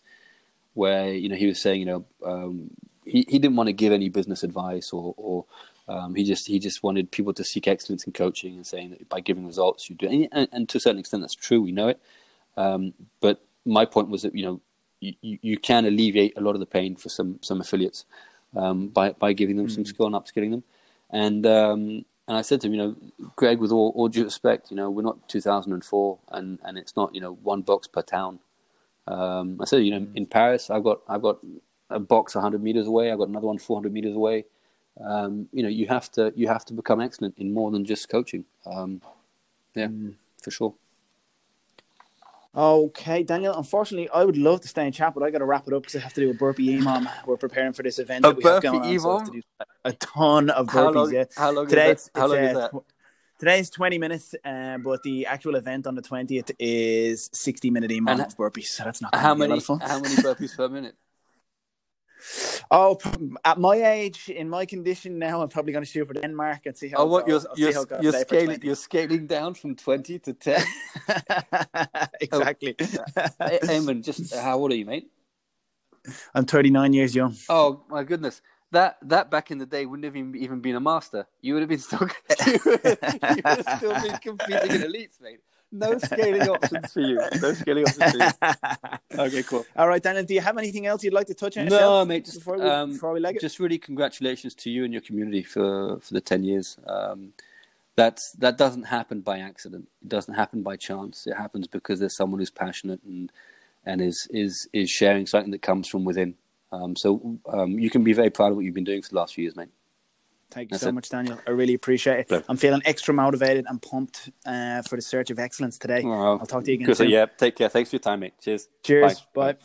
B: where you know he was saying you know um, he he didn't want to give any business advice or or um, he just he just wanted people to seek excellence in coaching and saying that by giving results you do and, and, to a certain extent that's true we know it. Um, but my point was that you know you, you can alleviate a lot of the pain for some some affiliates um, by by giving them some skill and upskilling them. And um, and I said to him you know Greg with all, all due respect you know we're not 2004 and and it's not you know one box per town. Um, I said you know in Paris I've got I've got a box 100 meters away I've got another one 400 meters away um, you know, you have to you have to become excellent in more than just coaching. Um, yeah, for sure.
A: Okay, Daniel. Unfortunately, I would love to stay and chat, but I got to wrap it up because I have to do a burpee EMOM. We're preparing for this event
B: A
A: that we have
B: burpee
A: going on. So I have to do a ton of burpees.
B: How
A: burpees.
B: long?
A: yeah.
B: How long
A: Today,
B: is that? How long
A: it's,
B: is
A: uh,
B: that?
A: tw- Today's 20 minutes, uh, but the actual event on the 20th is 60 minute EMOM
B: And
A: of burpees. So that's not gonna
B: How
A: be a lot
B: many?
A: of fun.
B: How many burpees per minute?
A: Oh, at my age, in my condition now, I'm probably going to shoot for Denmark and see how.
B: Oh, what you're
A: goes. I'll see
B: you're
A: how
B: you're scaling you're scaling down from twenty to ten. Oh.
A: exactly.
B: Hey, Eamon, just how old are you, mate?
A: I'm 39 years young.
B: Oh my goodness, that that back in the day wouldn't have even, even been a master. You would have been still you would, you would have still been competing in elites, mate. No scaling options for you. No scaling options for you. Okay, cool.
A: All right, Daniel. Do you have anything else you'd like to touch on?
B: No,
A: yourself
B: mate. Just
A: before we,
B: um,
A: before we leg it.
B: just really congratulations to you and your community for for the ten years. Um, that's that doesn't happen by accident. It doesn't happen by chance. It happens because there's someone who's passionate and and is is is sharing something that comes from within. Um, so um, you can be very proud of what you've been doing for the last few years, mate.
A: Thank you
B: That's
A: so
B: it.
A: much, Daniel. I really appreciate it.
B: Pleasure.
A: I'm feeling extra motivated and pumped uh, for the search of excellence today.
B: Oh,
A: I'll talk to you again soon.
B: yeah, take care. Thanks for your time, mate. Cheers.
A: Cheers.
B: Bye.
A: Bye.